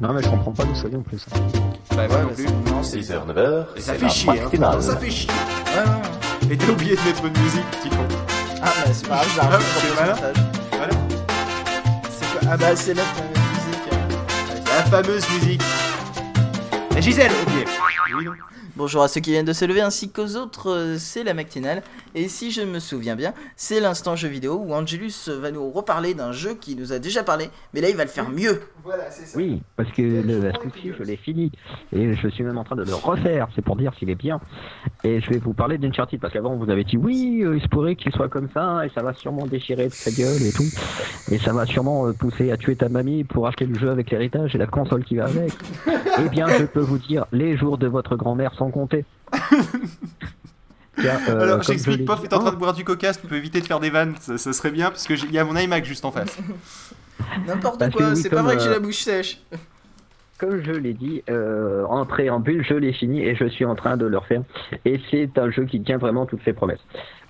Non, mais je comprends pas d'où ça vient en plus. Bah, Ouais, non plus. c'est- non, c'est 6h, 9h, Et ça c'est fait chier, hein. Ça fait chier. Ouais, ouais, ouais. Et t'as oublié de mettre une musique, petit con. Ah, bah, c'est pas grave, j'ai un peu. Voilà. C'est quoi Ah, bah, c'est la musique. euh. La fameuse musique. Gisèle, oublié. Oui, non. Bonjour à ceux qui viennent de se lever ainsi qu'aux autres, euh, c'est la matinale. Et si je me souviens bien, c'est l'instant jeu vidéo où Angelus va nous reparler d'un jeu qui nous a déjà parlé, mais là il va le faire mieux. Voilà, c'est ça. Oui, parce que le je l'ai fini. Et je suis même en train de le refaire. C'est pour dire s'il est bien. Et je vais vous parler d'Uncharted. Parce qu'avant, vous avez dit oui, euh, il se pourrait qu'il soit comme ça. Et ça va sûrement déchirer de sa gueule et tout. Et ça va sûrement euh, pousser à tuer ta mamie pour acheter le jeu avec l'héritage et la console qui va avec. eh bien, je peux vous dire, les jours de votre grand-mère sont comptés. Car, euh, Alors, j'explique, Pof est en train de boire du coca, si tu peux éviter de faire des vannes, ça, ça serait bien, parce que j'ai- il y a mon iMac juste en face. N'importe que quoi, oui, c'est pas vrai que j'ai euh, la bouche sèche. Comme je l'ai dit, euh, en préambule, je l'ai fini et je suis en train de le refaire. Et c'est un jeu qui tient vraiment toutes ses promesses.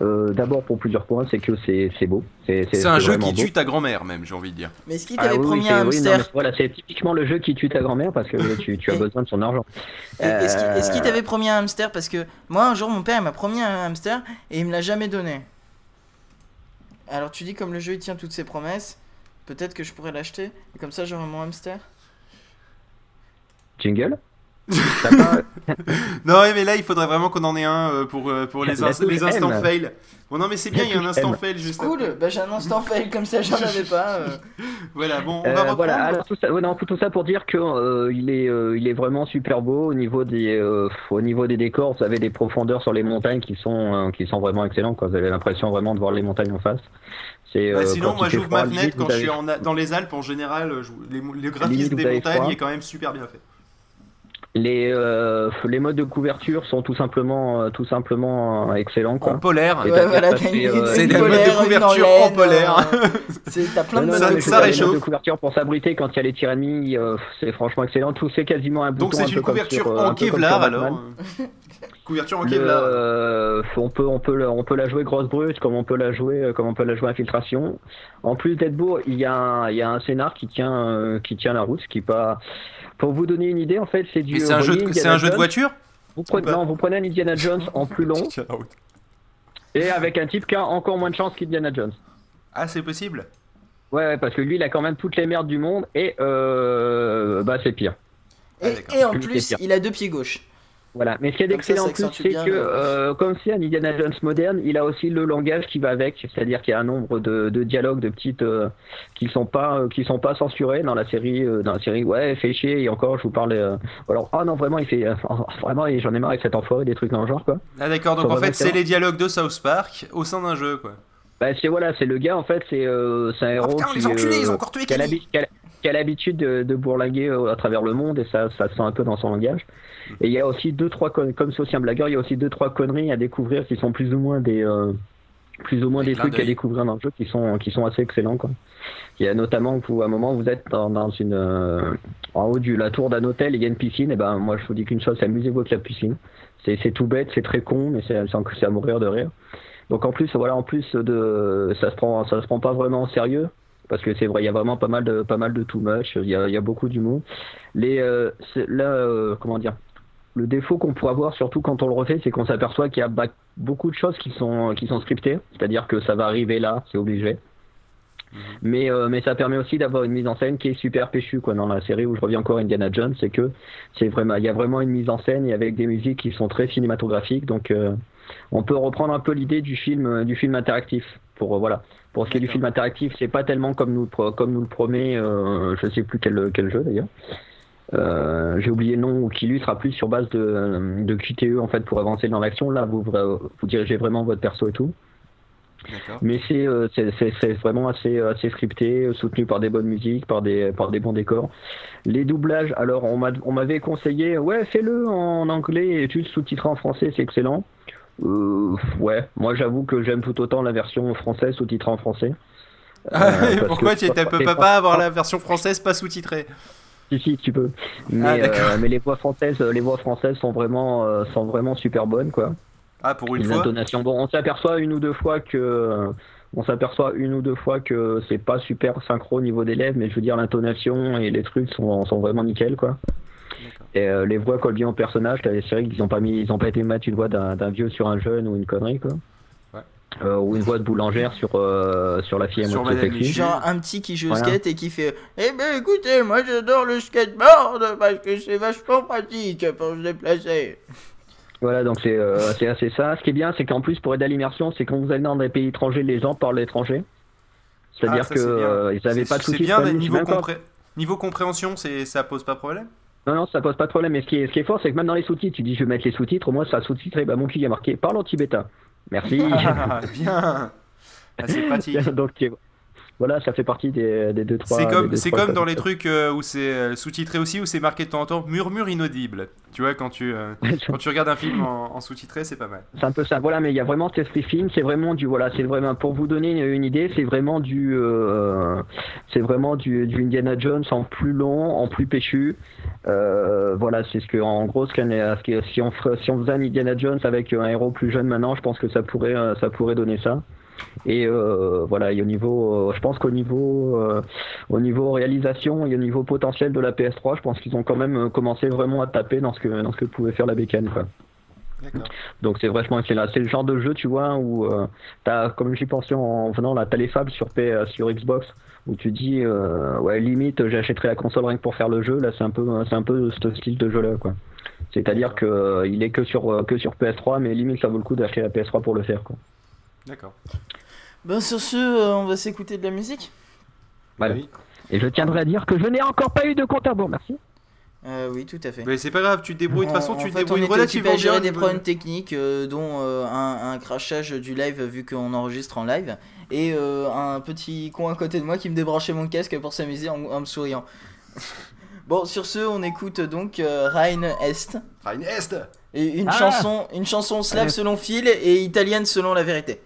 Euh, D'abord pour plusieurs points, c'est que c'est beau. C'est un jeu qui beau. tue ta grand-mère, même, j'ai envie de dire. Mais est-ce qu'il Ah t'avait oui, promis un oui, non, hamster voilà, c'est typiquement le jeu qui tue ta grand-mère parce que tu, tu as besoin de son argent. Est-ce qu'il Euh, t'avait promis un hamster Parce que moi un jour mon père il m'a promis un hamster et il me l'a jamais donné. Alors tu dis comme le jeu il tient toutes ses promesses, peut-être que je pourrais l'acheter et comme ça j'aurai mon hamster? Jingle pas- Non, mais là, il faudrait vraiment qu'on en ait un euh, pour, euh, pour les, ins- les touche instants M. fail. Bon, non, mais c'est bien, il y a un instant M. fail juste Cool, bah j'ai un instant fail comme ça j'en avais pas. euh. Voilà, bon, on Euh, va reprendre. voilà, alors tout ça, ouais, non, tout ça pour dire que euh, il est, euh, il est vraiment super beau au niveau des, euh, au niveau des décors. Vous avez des profondeurs sur les montagnes qui sont, euh, qui sont vraiment excellents. Quoi. Vous avez l'impression vraiment de voir les montagnes en face. Bah, sinon, moi j'ouvre ma fenêtre quand je suis en dans les Alpes en général. je- les, le graphisme des montagnes froid. est quand même super bien fait. Les, euh, les modes de couverture sont tout simplement, euh, tout simplement euh, excellents. En Quoi. polaire. Ouais voilà, une, fait, euh, c'est des modes de polaire, couverture en polaire. c'est- T'as plein de Non, modes non, ça- ça réchauffe. modes de couverture pour s'abriter quand il y a les tirs ennemis, euh, c'est franchement excellent. Tout c'est quasiment un bouton. Donc c'est un une peu couverture sur, en un Kevlar alors. Couverture en Kevlar. euh, on peut on peut la- on peut la jouer grosse brute comme on peut la jouer euh, comme on peut la jouer infiltration. En plus d'être beau, il y a un, il y a un scénar qui tient euh, qui tient la route, ce qui pas pour vous donner une idée en fait c'est du c'est un, jeu de, c'est Indiana un jeu de Jones voiture vous prenez, non, vous prenez un Indiana Jones en plus long et avec un type qui a encore moins de chance qu'Indiana Jones. Ah, c'est possible Ouais, ouais, parce que lui il a quand même toutes les merdes du monde et euh, bah c'est pire. Ah, Et, d'accord. et en plus, il a deux pieds gauches. Voilà, mais ce qui est Comme ça, excellent ça en plus, c'est que euh, comme c'est un Indiana Jones moderne, il a aussi le langage qui va avec, c'est-à-dire qu'il y a un nombre de, de dialogues, de petites euh, qui sont pas euh, qui sont pas censurés dans la série. euh, dans la série, ouais, fait chier. Et encore, je vous parle. euh, alors, ah non, vraiment, il fait euh, vraiment, j'en ai marre avec cet enfoiré des trucs dans le genre, quoi. Ah, d'accord, donc en fait, c'est les dialogues de South Park au sein d'un jeu, quoi. Bah, c'est voilà, c'est le gars en fait, c'est euh, c'est un héros Oh putain, qui, les enculés, euh, ils ont encore tué qui a Kenny l'habi- qui a- l'habitude de, de bourlinguer euh, à travers le monde et ça, ça se sent un peu dans son langage. Et il y a aussi deux trois comme c'est aussi un blagueur, il y a aussi deux trois conneries à découvrir qui sont plus ou moins des euh, plus ou moins Des trucs à découvrir dans le jeu qui sont qui sont assez excellents quoi. Il y a notamment vous à un moment vous êtes dans, dans une euh, en haut de la tour d'un hôtel, il y a une piscine et ben moi je vous dis qu'une chose, c'est amusez-vous avec la piscine. C'est c'est tout bête, c'est très con mais c'est à mourir de rire. Donc en plus voilà en plus de ça se prend ça se prend pas vraiment au sérieux parce que c'est vrai il y a vraiment pas mal de pas mal de too much il y a, il y a beaucoup d'humour. Les euh, là euh, comment dire le défaut qu'on pourrait avoir surtout quand on le refait c'est qu'on s'aperçoit qu'il y a beaucoup de choses qui sont qui sont scriptées. C'est-à-dire que ça va arriver là c'est obligé. Mais euh, mais ça permet aussi d'avoir une mise en scène qui est super péchue quoi. Dans la série où je reviens encore à Indiana Jones c'est que c'est vraiment il y a vraiment une mise en scène et avec des musiques qui sont très cinématographiques. Donc euh, on peut reprendre un peu l'idée du film euh, du film interactif pour euh, voilà. Pour ce qui est du film interactif c'est pas tellement comme nous comme nous le promet euh, je sais plus quel quel jeu d'ailleurs. Euh, j'ai oublié le nom ou qui lui sera plus sur base de, de QTE en fait pour avancer dans l'action. Là vous vous dirigez vraiment votre perso et tout. Mais c'est euh, c'est- c'est c'est vraiment assez assez scripté, soutenu par des bonnes musiques, par des par des bons décors. Les doublages, alors on m'a on m'avait conseillé, ouais fais-le en anglais et tu le sous-titrer en français, c'est excellent. Euh, ouais, moi j'avoue que j'aime tout autant la version française sous-titrée en français. Euh, parce Pourquoi que- tu ne peux pas avoir la version française pas sous-titrée si si tu peux. Mais, Ah, euh, mais les voix françaises, les voix françaises sont vraiment euh, sont vraiment super bonnes quoi. Ah, pour une Les fois intonations. Bon, on s'aperçoit une ou deux fois que, euh, on s'aperçoit une ou deux fois que c'est pas super synchro au niveau des lèvres, mais je veux dire l'intonation et les trucs sont, sont vraiment nickel quoi. Et euh, les voix collent bien au personnage. T'as des séries qu'ils ont pas mis, ils ont pas été mettre une voix d'un vieux sur un jeune ou une connerie quoi. Ouais. Euh, ou une voix de boulangère sur euh, sur la fille à moitié sexy. Genre un petit qui joue au Voilà. skate et qui fait Eh ben écoutez, moi j'adore le skateboard parce que c'est vachement pratique pour se déplacer. Voilà, donc c'est euh, c'est assez ça. Ce qui est bien, c'est qu'en plus, pour aider à l'immersion, c'est quand vous allez dans des pays étrangers, les gens parlent l'étranger. C'est-à-dire Ah, ça, que c'est bien. euh, ils n'avaient C'est- pas de soucis. C'est bien, niveau, compré- niveau compréhension, c'est ça pose pas problème? Non, non, ça pose pas de problème. Mais ce qui est, ce qui est fort, c'est que même dans les sous-titres, tu dis je vais mettre les sous-titres, au moins ça sous-titré. Bah, mon cul, il y a marqué parle en tibétain. Merci. Ah, Bien Ah, C'est pratique. donc, voilà, ça fait partie des, des deux, trois. C'est comme, c'est comme dans les trucs euh, où c'est euh, sous-titré aussi, où c'est marqué de temps en temps murmure inaudible. Tu vois, quand tu, euh, quand tu regardes un film en, en sous-titré, c'est pas mal. C'est un peu ça. Voilà, mais il y a vraiment cet esprit film. C'est vraiment du voilà, c'est vraiment pour vous donner une, une idée, c'est vraiment du, euh, c'est vraiment du, du Indiana Jones en plus long, en plus péchu. Euh, voilà, c'est ce que en gros, ce que- si on si on faisait un Indiana Jones avec un héros plus jeune maintenant, je pense que ça pourrait, ça pourrait donner ça. Et euh, voilà, et au niveau, euh, je pense qu'au niveau, euh, au niveau réalisation et au niveau potentiel de la PS3, je pense qu'ils ont quand même commencé vraiment à taper dans ce que, dans ce que pouvait faire la bécane, quoi. Donc c'est vachement excellent. C'est le genre de jeu, tu vois, où t'as, comme j'y pensais en venant là, t'as les fables sur P, sur Xbox, où tu dis, ouais, limite, j'achèterai la console rien que pour faire le jeu. Là, c'est un peu, c'est un peu ce style de jeu-là, quoi. C'est-à-dire que il est que sur, que sur PS3, mais limite, ça vaut le coup d'acheter la PS3 pour le faire, quoi. D'accord. Ben sur ce, euh, on va s'écouter de la musique. Voilà. Oui. Et je tiendrai à dire que je n'ai encore pas eu de compte à rebours, merci. Euh, oui, tout à fait. Mais c'est pas grave, tu te débrouilles. De toute façon, tu te fait, débrouilles on relativement occupé à gérer bien. des problèmes techniques, euh, dont euh, un, un crachage du live vu qu'on enregistre en live, et euh, un petit con à côté de moi qui me débranchait mon casque pour s'amuser en, en me souriant. bon, sur ce, on écoute donc euh, Rhein Est, Rhein Est et une Ah chanson, une chanson slave selon Phil et italienne selon la vérité.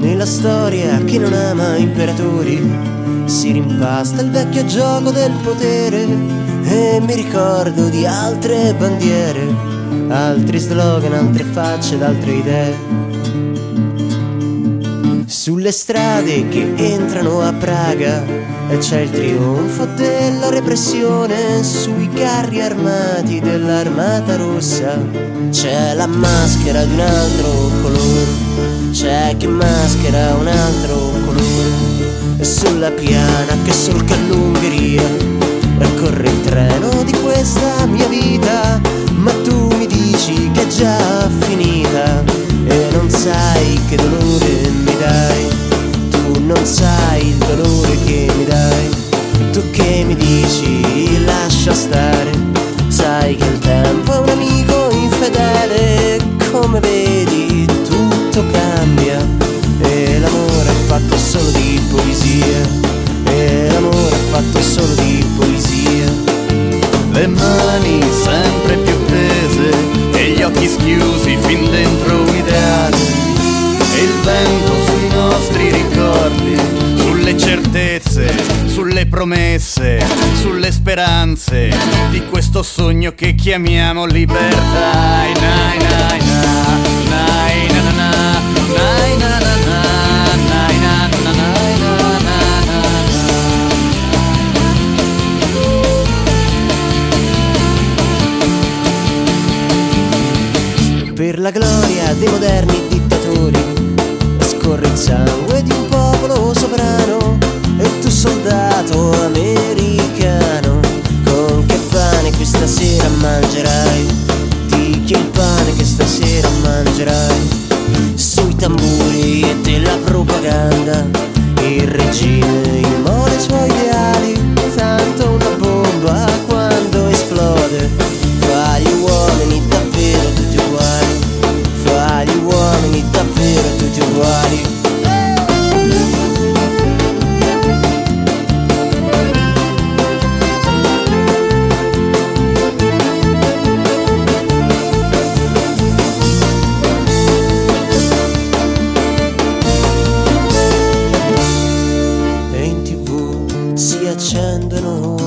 Nella storia chi non ama imperatori si rimpasta il vecchio gioco del potere e mi ricordo di altre bandiere, altri slogan, altre facce, ed altre idee. Sulle strade che entrano a Praga e c'è il trionfo della repressione sui carri armati dell'armata rossa. C'è la maschera di un altro colore, c'è chi maschera un altro colore. E sulla piana che solca l'Ungheria percorre il treno di questa mia vita, ma tu mi dici che è già finita sai che dolore mi dai, tu non sai il dolore che mi dai, tu che mi dici lascia stare, sai che il tempo è un amico infedele, come vedi tutto cambia. E l'amore è fatto solo di poesia, e l'amore è fatto solo di poesia. Le mani sempre più tese e gli occhi schiusi fin dentro un sulle certezze, sulle promesse, sulle speranze di questo sogno che chiamiamo libertà. Nai, na, na, tamburi e della propaganda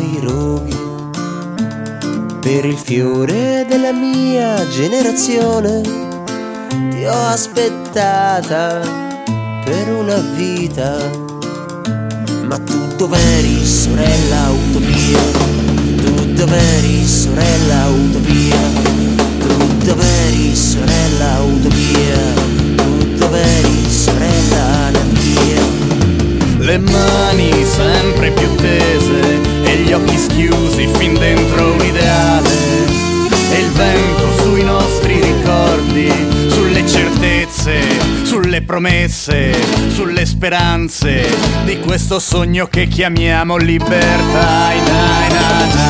i roghi per il fiore della mia generazione. Ti ho aspettata per una vita ma tu dov'eri sorella utopia? Tu dov'eri sorella utopia? Tu dov'eri sorella utopia? Tu dov'eri sorella natia le mani schiusi fin dentro un ideale. E il vento sui nostri ricordi, sulle certezze, sulle promesse, sulle speranze di questo sogno che chiamiamo libertà. Na, na, na,